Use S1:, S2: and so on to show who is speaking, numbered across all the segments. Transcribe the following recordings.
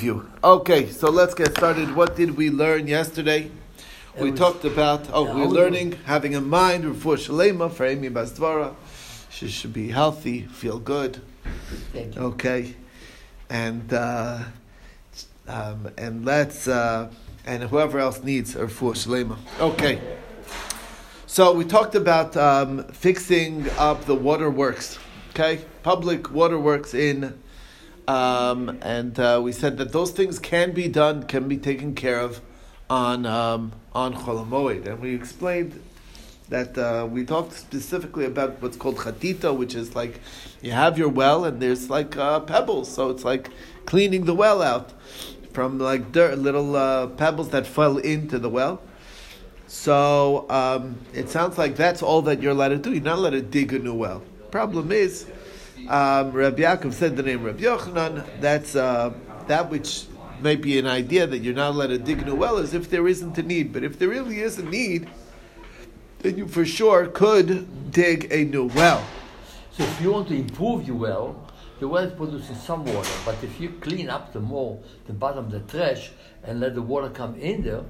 S1: review. Okay, so let's get started. What did we learn yesterday? We talked about, oh,
S2: Yeah,
S1: we're learning having a mind, Refuah Shalema, for Amy Basdvara. She should be healthy, feel good.
S2: Thank you.
S1: Okay, and uh, um, and let's uh, and whoever else needs a refuah shlema. Okay. So we talked about um, fixing up the waterworks. Okay, public waterworks in, um, and uh, we said that those things can be done, can be taken care of on um, on Chol Hamoed, and we explained that uh, we talked specifically about what's called chatita, which is like you have your well and there's like uh, pebbles, so it's like cleaning the well out from like dirt, little uh, pebbles that fell into the well. So um, it sounds like that's all that you're allowed to do. You're not allowed to dig a new well. Problem is, um, Rabbi Yaakov said the name Rabbi Yochanan. That's uh, that which may be an idea that you're not allowed to dig a new well is if there isn't a need. But if there really is a need, then you for sure could dig a new well.
S2: So if you want to improve your well, the well is producing some water, but if you clean up the more the bottom the trash and let the water come in there,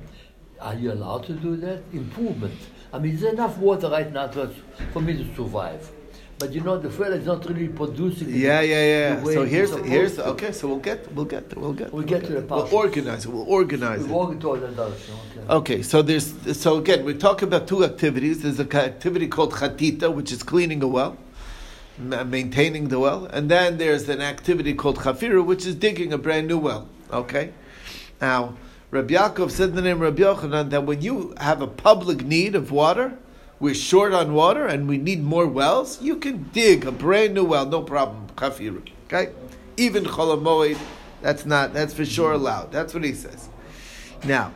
S2: are you allowed to do that? Improvement. I mean, there's enough water right now to, for me to survive. But you know, the well is not really producing.
S1: Yeah, yeah, yeah.
S2: the
S1: So here's here's
S2: to.
S1: okay. So we'll get we'll get we'll get
S2: We'll get to the
S1: We'll organize it. We'll organize
S2: We
S1: it.
S2: walk into all that direction. Okay.
S1: Okay, so there's so again we're talking about two activities. There's an activity called chatita, which is cleaning a well, maintaining the well, and then there's an activity called chafiru, which is digging a brand new well. Okay, now Rabbi Yaakov said the name Rabbi Yochanan that when you have a public need of water, we're short on water and we need more wells, you can dig a brand new well, no problem. Chafiru, okay, even chol hamoed, that's not that's for sure allowed. That's what he says. Now,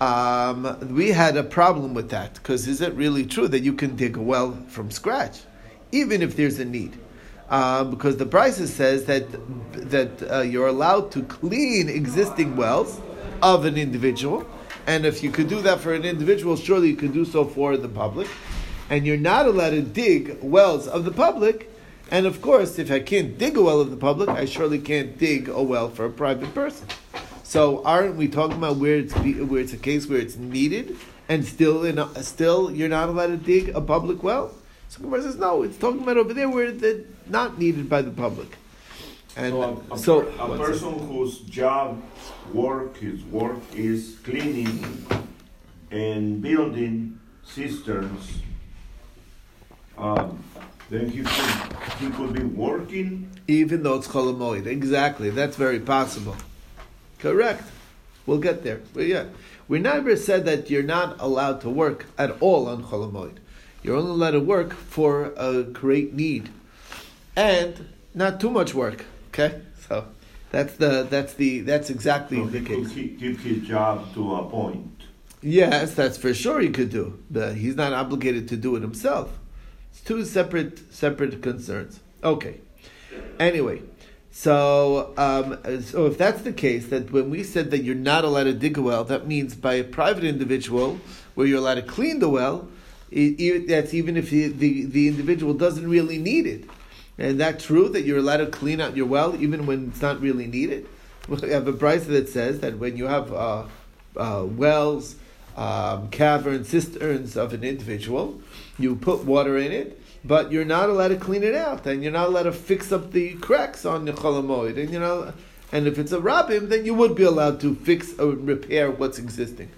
S1: um, we had a problem with that because is it really true that you can dig a well from scratch, even if there's a need? Uh, because the Brisa says that that uh, you're allowed to clean existing wells of an individual, and if you could do that for an individual, surely you could do so for the public, and you're not allowed to dig wells of the public. And of course, if I can't dig a well of the public, I surely can't dig a well for a private person. So aren't we talking about where it's where it's a case where it's needed and still in a, still you're not allowed to dig a public well? So Gemara says no. It's talking about over there where it's not needed by the public. And
S3: So a, a,
S1: so
S3: a person whose job, work, his work is cleaning and building cisterns, um, then he could, he could be working.
S1: even though it's chol hamoed, exactly, that's very possible. Correct. We'll get there. But yeah, we never said that you're not allowed to work at all on chol hamoed. You're only allowed to work for a great need, and not too much work. Okay, so that's the that's the that's exactly
S3: So
S1: the
S3: he
S1: case.
S3: keep, keep his job to a point.
S1: Yes, that's for sure he could do. But he's not obligated to do it himself. It's two separate separate concerns. Okay. Anyway, so um, so if that's the case, that when we said that you're not allowed to dig a well, that means by a private individual where you're allowed to clean the well. It, it- that's even if the, the, the individual doesn't really need it. And that true that you're allowed to clean out your well even when it's not really needed. We have a price that says that when you have uh, uh, wells, um, caverns, cisterns of an individual, you put water in it, but you're not allowed to clean it out, and you're not allowed to fix up the cracks on the chol hamoed, and you know, and if it's a rabim, then you would be allowed to fix or repair what's existing.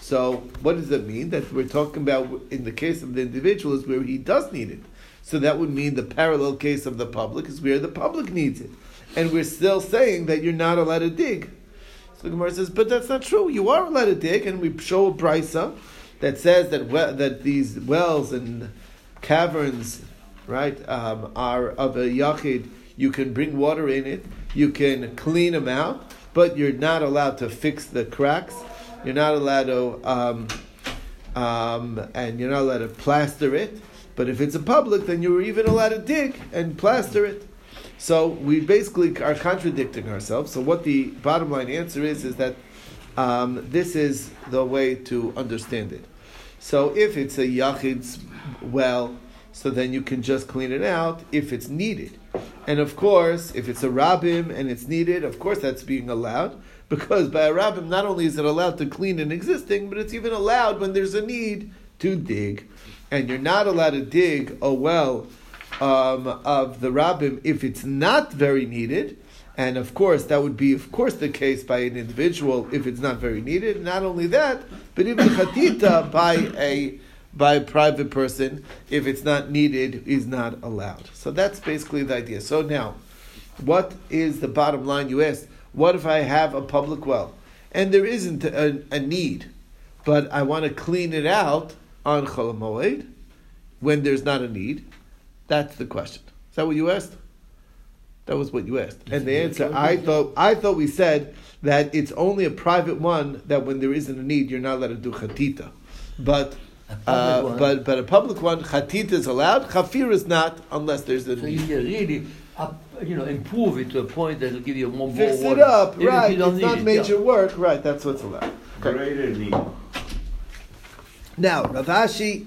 S1: So, what does that mean? That we're talking about in the case of the individual is where he does need it. So that would mean the parallel case of the public is where the public needs it. And we're still saying that you're not allowed to dig. So the Gemara says, but that's not true. You are allowed to dig, and we show a brisa that says that we- that these wells and caverns, right, um, are of a yachid. You can bring water in it. You can clean them out, but you're not allowed to fix the cracks. You're not allowed to, um, um, and you're not allowed to plaster it. But if it's a public, then you're even allowed to dig and plaster it. So we basically are contradicting ourselves. So what the bottom line answer is is that um, this is the way to understand it. So if it's a yachid's well, so then you can just clean it out if it's needed. And of course, if it's a rabbim and it's needed, of course that's being allowed. Because by a rabbim, not only is it allowed to clean an existing, but it's even allowed when there's a need to dig. And you're not allowed to dig a well um, of the rabbim if it's not very needed. And of course, that would be, of course, the case by an individual if it's not very needed. Not only that, but even chatita by a by a private person, if it's not needed, is not allowed. So that's basically the idea. So now, what is the bottom line? You asked, what if I have a public well and there isn't a, a need, but I want to clean it out on Chol Hamoed when there's not a need? That's the question. Is that what you asked? That was what you asked. And the answer, I thought, I thought we said that it's only a private one that when there isn't a need, you're not allowed to do chatita. But uh, but but a public one, chatita is allowed. Chafir is not unless there's a
S2: So
S1: need.
S2: you really, up, you know, improve it to a point that will give you more, more
S1: Fix
S2: water.
S1: it up,
S2: Even if
S1: right?
S2: you don't
S1: It's
S2: need
S1: not
S2: it,
S1: major
S2: yeah.
S1: work, right? That's what's allowed. Okay.
S3: Greater need.
S1: Now, Rav Ashi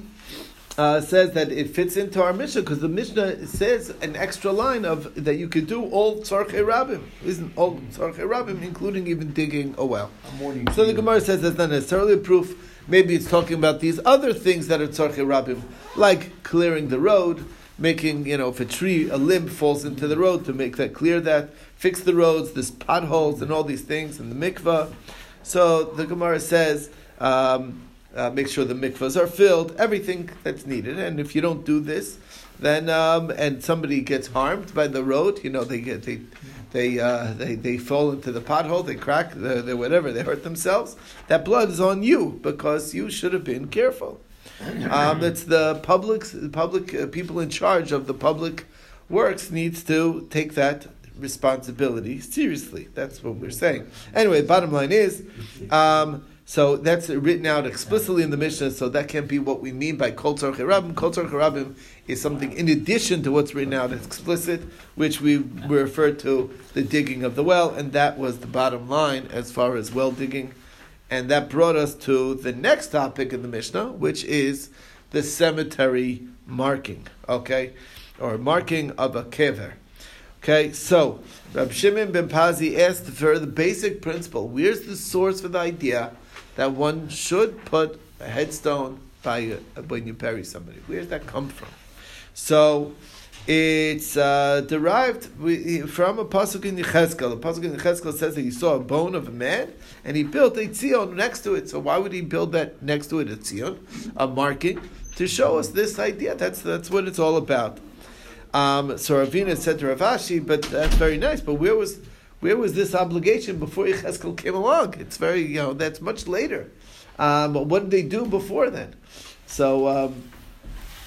S1: uh, says that it fits into our Mishnah because the Mishnah says an extra line of that you could do all tzarchei rabbim, isn't all tzarchei rabbim, including even digging a well.
S2: I'm
S1: So the. Gemara says that's not necessarily a proof. Maybe it's talking about these other things that are tzarchei rabbim, like clearing the road, making you know if a tree, a limb falls into the road to make that clear that, fix the roads, this potholes and all these things in the mikvah. So the Gemara says. Um, uh, make sure the mikvahs are filled, everything that's needed. And if you don't do this, then um, and somebody gets harmed by the road, you know they get they they uh, they, they fall into the pothole, they crack, the, the whatever, they hurt themselves. That blood is on you because you should have been careful. Um, it's the public public uh, people in charge of the public works needs to take that responsibility seriously. That's what we're saying. Anyway, bottom line is. Um, so that's written out explicitly in the Mishnah, so that can't be what we mean by Kol Tzarchei Rabbim. Kol Tzarchei Rabbim is something in addition to what's written out explicit, which we refer to the digging of the well, and that was the bottom line as far as well digging. And that brought us to the next topic in the Mishnah, which is the cemetery marking, okay? Or marking of a kever. Okay, so Rab Shimon ben Pazi asked for the basic principle. Where's the source for the idea that one should put a headstone by when you bury somebody? Where does that come from? So it's uh, derived from a pasuk in Yechezkel. The pasuk in Yechezkel says that he saw a bone of a man and he built a tzion next to it. So why would he build that next to it a tzion, a marking, to show us this idea? That's that's what it's all about. Um, so Ravina said to Rav Ashi, but that's very nice. But where was where was this obligation before Yechezkel came along? It's very you know that's much later. Um, but what did they do before then? So. Um,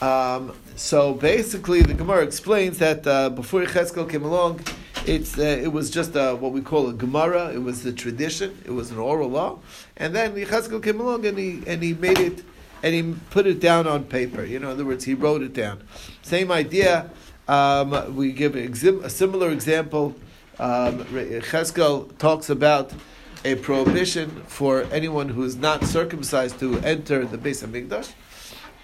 S1: um, so basically, the Gemara explains that uh, before Yechezkel came along, it's uh, it was just what we call a Gemara. It was the tradition. It was an oral law, and then Yechezkel came along and he and he made it and he put it down on paper. You know, in other words, he wrote it down. Same idea. Um, we give a, a similar example. Um, Yechezkel talks about a prohibition for anyone who is not circumcised to enter the Beis Hamikdash.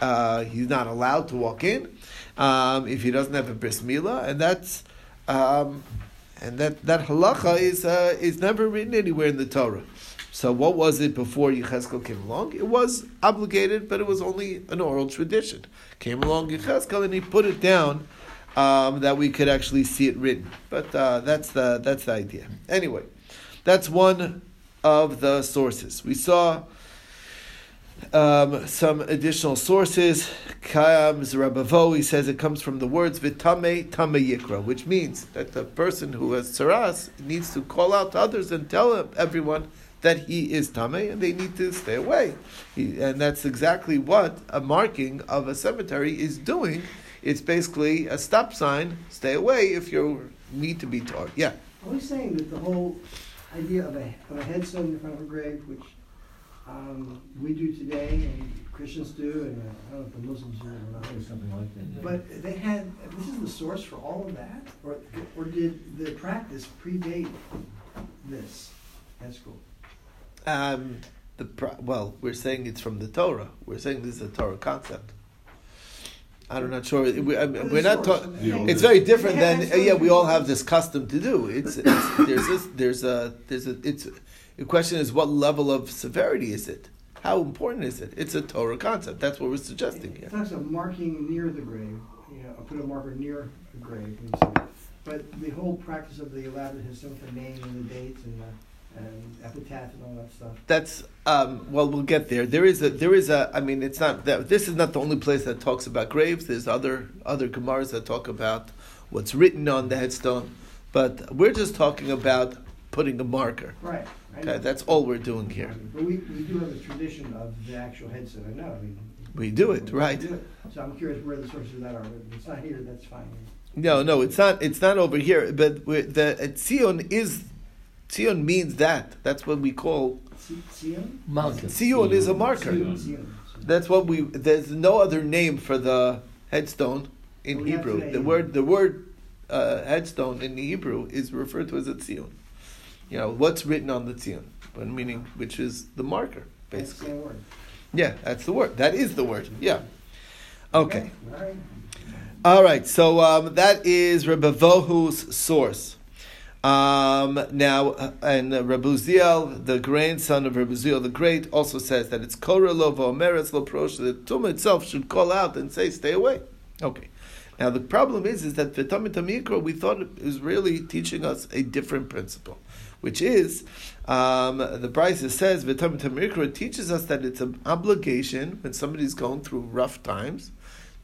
S1: Uh, he's not allowed to walk in um, if he doesn't have a bris milah, and that's um, and that that halacha is uh, is never written anywhere in the Torah. So what was it before Yechezkel came along? It was obligated, but it was only an oral tradition. Came along Yechezkel and he put it down um, that we could actually see it written. But uh, that's the that's the idea. Anyway, that's one of the sources. We saw um, some additional sources. Kayam Rabavo, he says it comes from the words vitame tame yikra, which means that the person who has saras needs to call out to others and tell everyone that he is tame and they need to stay away. He, and that's exactly what a marking of a cemetery is doing. It's basically a stop sign. Stay away if you need to be taught. Yeah.
S4: Are we saying that the whole idea of a, of a headstone in front of a grave, which um, we do today and Christians do, and uh, I don't know if the Muslims do or not,
S2: Something like that.
S4: but they had, this is the source for all of that? Or, or did the practice predate this? That's cool.
S1: Um, the pro- well, we're saying it's from the Torah. We're saying this is a Torah concept. I'm not sure. We, I mean, we're not talking. It's very different
S4: They have
S1: than uh, yeah. We all have this custom to do. It's, it's there's this there's a there's a it's the question is what level of severity is it? How important is it? It's a Torah concept. That's what we're suggesting
S4: It
S1: here.
S4: talks of marking near the grave, you know, put a marker near the grave. And so, but the whole practice of the elaborate historical name and the dates and the and epitaph and all that stuff.
S1: That's um, well, we'll get there. There is a there is a. I mean, it's not that this is not the only place that talks about graves. There's other other gemaras that talk about what's written on the headstone, but we're just talking about putting a marker.
S4: Right.
S1: Okay, that's all we're doing here.
S4: But we, we do have a tradition of the actual headstone. I know. I mean,
S1: We do it, right.
S4: do it. So I'm curious where the sources of that are. If it's not here, that's fine.
S1: No, no, it's not. It's not over here. But the Tzion is Tzion means that. That's what we call
S4: Si- Sion?
S1: Tzion is a marker.
S4: Sion, Sion.
S1: That's what we. There's no other name for the headstone in
S4: We
S1: Hebrew. The word the word uh, headstone in Hebrew is referred to as a tzion. You know what's written on the tzion, but meaning which is the marker,
S4: That's the
S1: basically.
S4: same word.
S1: Yeah, that's the word. That is the word. Yeah. Okay.
S4: All right.
S1: All right. So um, that is Rebbe Vohu's source. Um, now, uh, and uh, Rabbi Uziel, the grandson of Rabbi Uziel the Great, also says that it's Korah lo v'omeretz lo prosh. The Tumah itself should call out and say, "Stay away." Okay. Now the problem is, is that V'tamid Tamikra, we thought it was really teaching us a different principle, which is um, the Brisa says V'tamid Tamikra teaches us that it's an obligation when somebody's going through rough times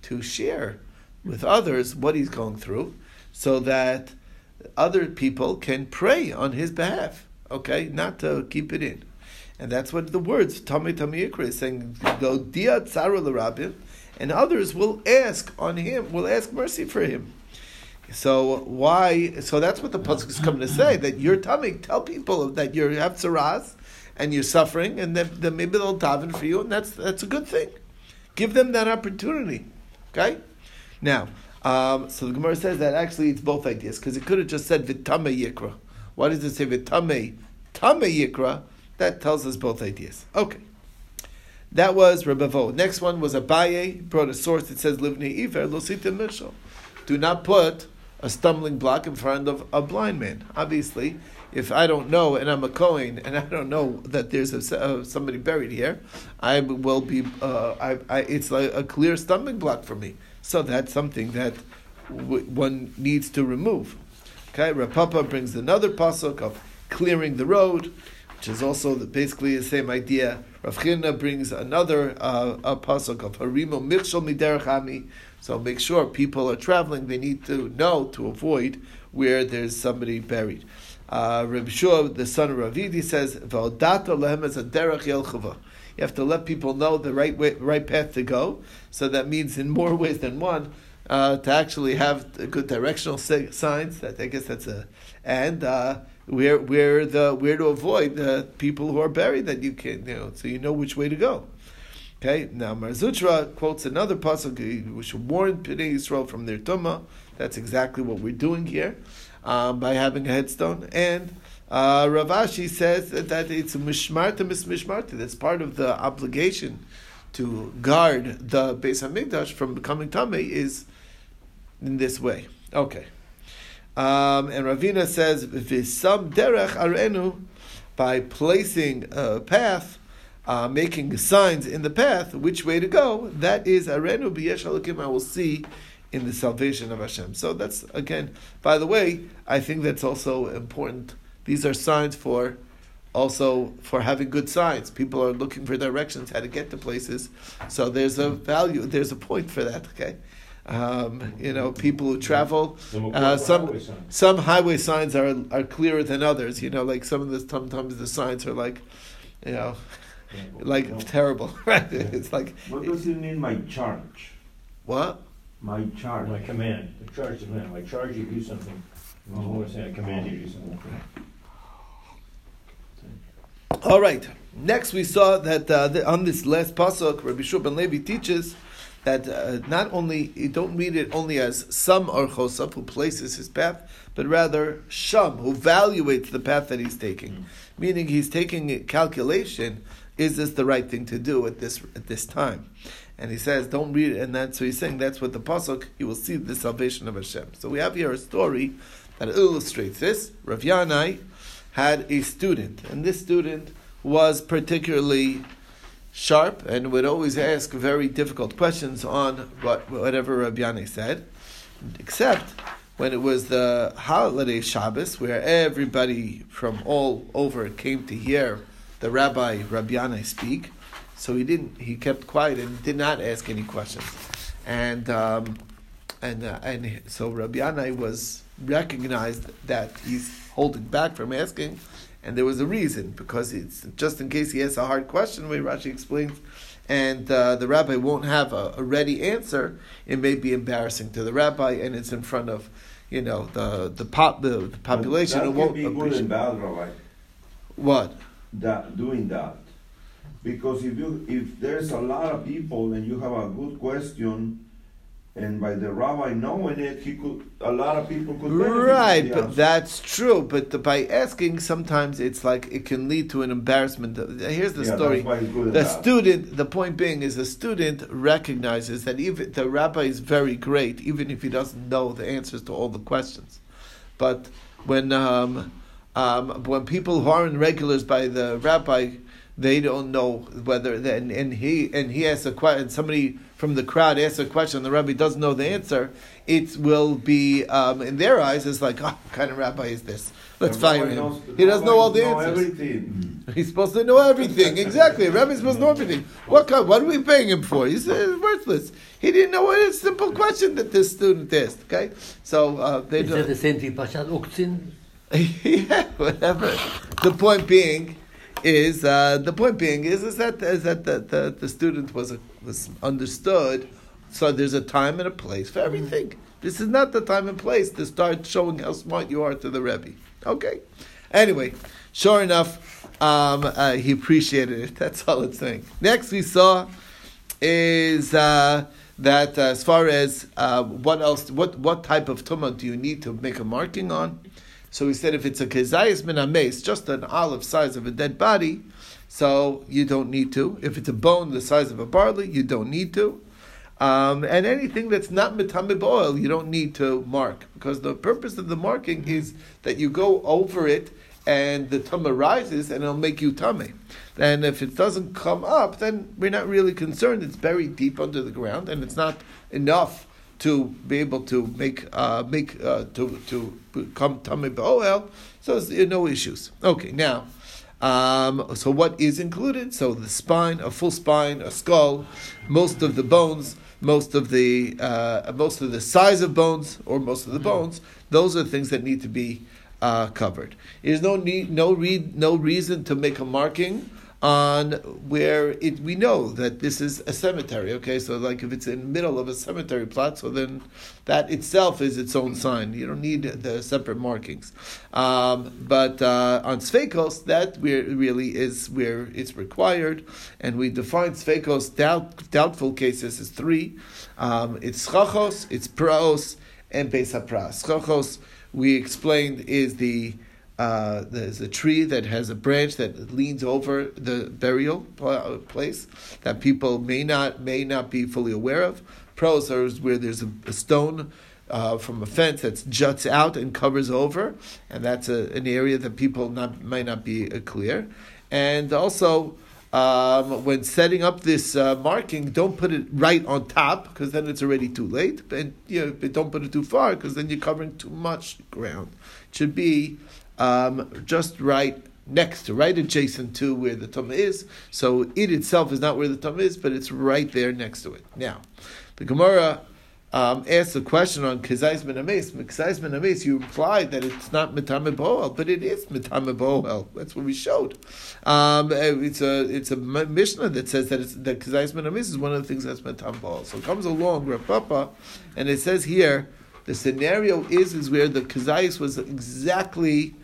S1: to share with others what he's going through, so that other people can pray on his behalf. Okay, not to keep it in, and that's what the words Tami Tami Ikra is saying. Go dia tzara l'rabim, and others will ask on him, will ask mercy for him. So why? So that's what the pasuk is coming to say. That your tummy tell people that you have tzaras and you're suffering, and then, then maybe they'll daven for you, and that's that's a good thing. Give them that opportunity. Okay. Now, um, so the Gemara says that actually it's both ideas because it could have just said vitame yikra. Why does it say vitame tame yikra? That tells us both ideas. Okay. That was Rebavo. Next one was Abaye, brought a source that says Livnei Iver, Losita Mishal. Do not put a stumbling block in front of a blind man. Obviously, if I don't know and I'm a Kohen and I don't know that there's a, uh, somebody buried here, I will be, uh, I, I, it's like a clear stumbling block for me. So that's something that w- one needs to remove. Okay, Rav Papa brings another pasuk of clearing the road, which is also the, basically the same idea. Rav brings another uh, a pasuk of harimo mikshol miderachami. So make sure people are traveling; they need to know to avoid where there's somebody buried. Uh, Reb Shua, the son of Ravidi, says "V'odato lehem as a derech yelchava." You have to let people know the right way, right path to go. So that means in more ways than one. Uh, to actually have good directional si- signs. That I guess that's a and uh, where where the where to avoid the people who are buried that you can you know so you know which way to go. Okay, now Mar Zutra quotes another pasuk which warned Bnei Yisrael from their tumah. That's exactly what we're doing here um, by having a headstone. And uh, Rav Ashi says that, that it's mishmarta mismishmarta. That's part of the obligation to guard the Beis Hamikdash from becoming tamei is in this way. Okay. Um, and Ravina says, "V'sam derech arenu," by placing a path, uh, making signs in the path, which way to go. That is arenu b'yesh. I will see in the salvation of Hashem. So that's again. By the way, I think that's also important. These are signs for also for having good signs. People are looking for directions, how to get to places. So there's a value, there's a point for that. Okay, um, you know, people who travel. Uh, some
S5: highway signs.
S1: some highway signs are are clearer than others. You know, like some of the sometimes the signs are like, you know,
S5: Yeah,
S1: like
S5: no.
S1: terrible. Right? It's like
S3: What does it mean, my charge?
S1: what?
S3: My charge.
S5: My command, I charge the command, I charge you to do something. There's
S3: Oh.
S5: more saying I command you to do something.
S1: All right. Next, we saw that uh, the, on this last pasuk, Rabbi Shua ben Levi teaches that uh, not only you don't read it only as some archosaf who places his path, but rather sham who evaluates the path that he's taking, meaning he's taking a calculation. Is this the right thing to do at this at this time? And he says, don't read it. And that's so he's saying that's what the pasuk. You will see the salvation of Hashem. So we have here a story that illustrates this. Rav Yanai had a student, and this student was particularly sharp and would always ask very difficult questions on what, whatever Rabbi Yanai said, except when it was the holiday Shabbos, where everybody from all over came to hear the Rabbi Rabbi Yanai speak. So he didn't. He kept quiet and did not ask any questions, and um, and uh, and so Rabbi Yanai was recognized that he's holding back from asking, and there was a reason because it's just in case he asks a hard question. The way Rashi explains, and uh, the rabbi won't have a, a, ready answer, it may be embarrassing to the rabbi, and it's in front of, you know, the the pop the, the population.
S3: That
S1: it won't
S3: be good and bad, Rabbi.
S1: What?
S3: That doing that, because if you if there's a lot of people and you have a good question and by the rabbi knowing it, he could a lot of people could
S1: right, but that's true. But the, by asking, sometimes it's like it can lead to an embarrassment. Here's the
S3: Yeah,
S1: story.
S3: that's why it's good and
S1: The student, the point being, is the student recognizes that even the rabbi is very great, even if he doesn't know the answers to all the questions. But when um, um, when people who aren't regulars by the rabbi, they don't know whether and, and he and he asks a question. Somebody from the crowd asks a question, the rabbi doesn't know the answer. It will be um, in their eyes it's like, oh, what kind of rabbi is this? Let's
S3: The
S1: fire him.
S3: knows-
S1: he doesn't know all the
S3: know
S1: answers.
S3: Everything.
S1: He's supposed to know everything. Exactly. A rabbi's supposed to know everything. What kind, what are we paying him for? He's uh, worthless. He didn't know what a simple question that this student asked. Okay, so uh, they
S2: Is that the
S1: don't.
S2: same thing, Pashat Uktzin?
S1: yeah, whatever. The point being is uh, the point being is is that is that the, the, the student was a, was understood. So there's a time and a place for everything. This is not the time and place to start showing how smart you are to the Rebbe. Okay. Anyway, sure enough, um, uh, he appreciated it. That's all it's saying. Next, we saw is uh, that uh, as far as uh, what else, what what type of tumah do you need to make a marking on? So we said if it's a kezayis min ames, just an olive size of a dead body, so you don't need to. If it's a bone the size of a barley, you don't need to. Um, and anything that's not mitamib oil, you don't need to mark because the purpose of the marking is that you go over it and the tumah rises and it'll make you tummy. And if it doesn't come up, then we're not really concerned. It's buried deep under the ground and it's not enough to be able to make uh, make uh, to to become tummy oil. So it's, uh, no issues. Okay, now. Um, so what is included? So the spine, a full spine, a skull, most of the bones, most of the uh, most of the size of bones, or most of the bones. Those are things that need to be uh, covered. There's no need, no read, no reason to make a marking on where it. We know that this is a cemetery. Okay, so like if it's in the middle of a cemetery plot, so then that itself is its own sign. You don't need the separate markings. Um, but uh, on Sveikos, that where really is where it's required, and we define Sveikos doubt, doubtful cases as three. Um, it's Chachos, it's Praos, and Beis HaPras. Chachos, we explained, is the uh, there's a tree that has a branch that leans over the burial place that people may not may not be fully aware of. Pros are where there's a, a stone uh, from a fence that juts out and covers over, and that's a, an area that people not, might not be uh, clear. And also, um, when setting up this uh, marking, don't put it right on top because then it's already too late. And you know, but don't put it too far because then you're covering too much ground. It should be um, just right next to, right adjacent to where the tumah is. So it itself is not where the tumah is, but it's right there next to it. Now, the Gemara um, asked a question on Kizais ben Ames. Kizais ben Ames, you implied that it's not Mitame Boel, but it is Mitame Boel. That's what we showed. Um, it's a it's a Mishnah that says that it's, that Kizais ben Ames is one of the things that's Mitame Boel. So it comes along Rav Papa, and it says here the scenario is is where the Kizais was exactly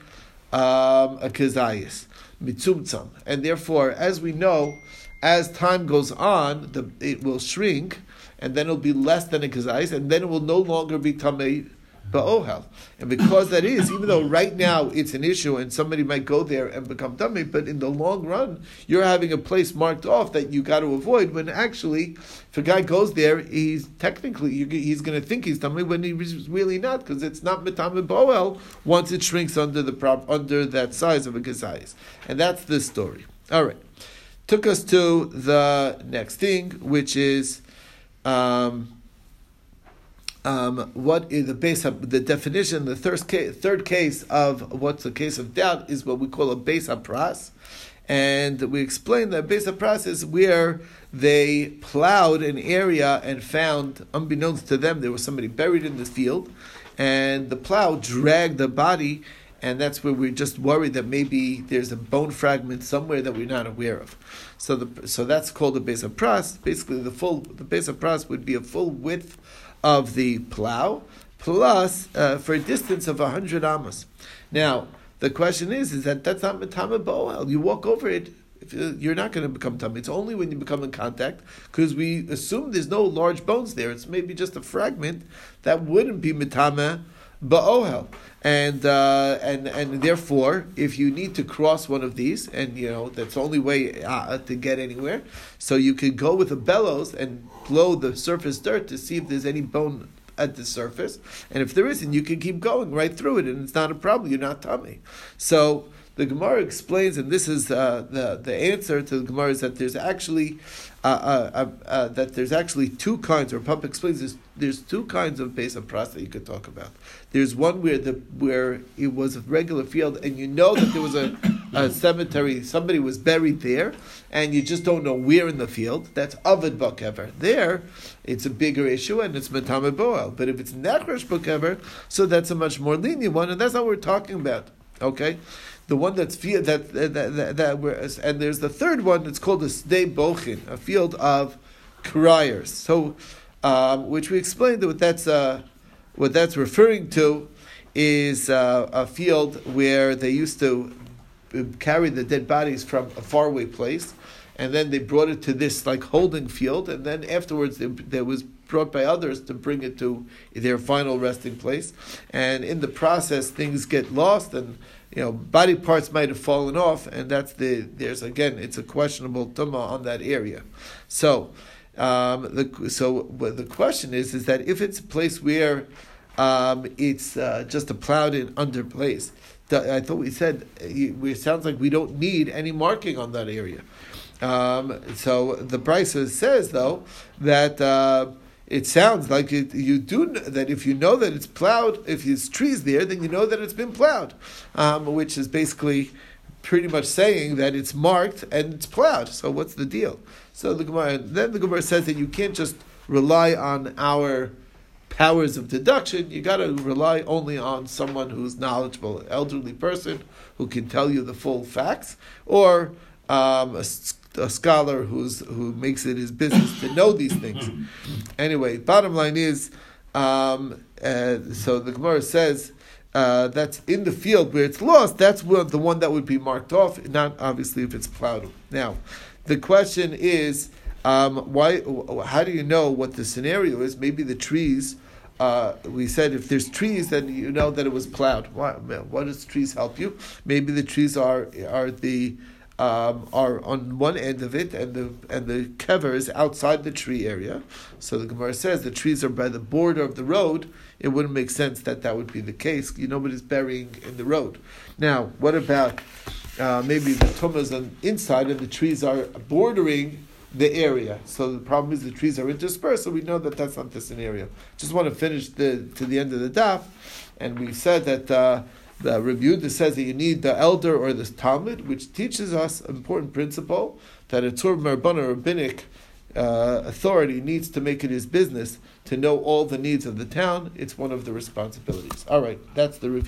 S1: um, a Kizais mitzumtzam, and therefore, as we know, as time goes on, the, it will shrink, and then it'll be less than a kazais, and then it will no longer be tamei ba'ohel. And because that is, even though right now it's an issue and somebody might go there and become tummy, but in the long run, you're having a place marked off that you got to avoid. When actually, if a guy goes there, he's technically he's going to think he's tummy when he's really not, because it's not mitame boel once it shrinks under the prop under that size of a gazais. And that's this story. All right, took us to the next thing, which is. Um, um, what is the base of the definition? The third case, third case of what's the case of doubt is what we call a base of pras, and we explained that base pras is where they plowed an area and found, unbeknownst to them, there was somebody buried in the field, and the plow dragged the body, and that's where we're just worried that maybe there's a bone fragment somewhere that we're not aware of. So the so that's called a base of pras. Basically, the full the base of pras would be a full width of the plow, plus uh, for a distance of 100 amos. Now, the question is, is that that's not Matama Boel. You walk over it, you're not going to become tummy. It's only when you become in contact, because we assume there's no large bones there. It's maybe just a fragment that wouldn't be Matama Ba'ohel. And, uh, and, and therefore, if you need to cross one of these, and you know, that's the only way uh, to get anywhere, so you could go with a bellows and blow the surface dirt to see if there's any bone at the surface. And if there isn't, you can keep going right through it, and it's not a problem. You're not tummy. So the Gemara explains, and this is uh, the the answer to the Gemara is that there's actually uh, uh, uh, uh that there's actually two kinds. Or Pump explains there's, there's two kinds of base of pras that you could talk about. There's one where the where it was a regular field, and you know that there was a, a cemetery, somebody was buried there, and you just don't know where in the field. That's Avid Bakever. There, it's a bigger issue, and it's Metame Boel. But if it's Nechresh Bakever, so that's a much more lenient one, and that's not what we're talking about. Okay, the one that's that that that, that, and there's the third one. It's called a Sdei Bochin, a field of criers. So, um, which we explained that what that's uh, what that's referring to is uh, a field where they used to carry the dead bodies from a faraway place, and then they brought it to this like holding field, and then afterwards there was brought by others to bring it to their final resting place, and in the process things get lost and you know, body parts might have fallen off, and that's the there's again it's a questionable tuma on that area. So, um, the so the question is is that if it's a place where um, it's uh, just a plowed in under place, I thought we said it sounds like we don't need any marking on that area. Um, so the Brisa says though that. Uh, it sounds like it, you do that if you know that it's plowed, if there's trees there, then you know that it's been plowed, um, which is basically pretty much saying that it's marked and it's plowed. So what's the deal? So the Gemara, then the Gemara says that you can't just rely on our powers of deduction. You got to rely only on someone who's knowledgeable, elderly person who can tell you the full facts, or um, a a scholar who's who makes it his business to know these things. Anyway, bottom line is, um, uh, so the Gemara says. Uh, that's in the field where it's lost, that's the one that would be marked off, not obviously if it's plowed. Now, the question is, um, why? How do you know what the scenario is? Maybe the trees. Uh, we said if there's trees, then you know that it was plowed. Why, what does trees help you? Maybe the trees are are the um, are on one end of it, and the and the kever is outside the tree area. So the Gemara says the trees are by the border of the road. It wouldn't make sense that that would be the case. You nobody's burying in the road. Now, what about uh, maybe the tumas on inside and the trees are bordering the area? So the problem is the trees are interspersed. So we know that that's not the scenario. Just want to finish the to the end of the daf, and we said that. Uh, the Rebbe says that you need the elder or the Talmud, which teaches us an important principle that a Tur Marbana rabbinic uh, authority needs to make it his business to know all the needs of the town. It's one of the responsibilities. All right, that's the review.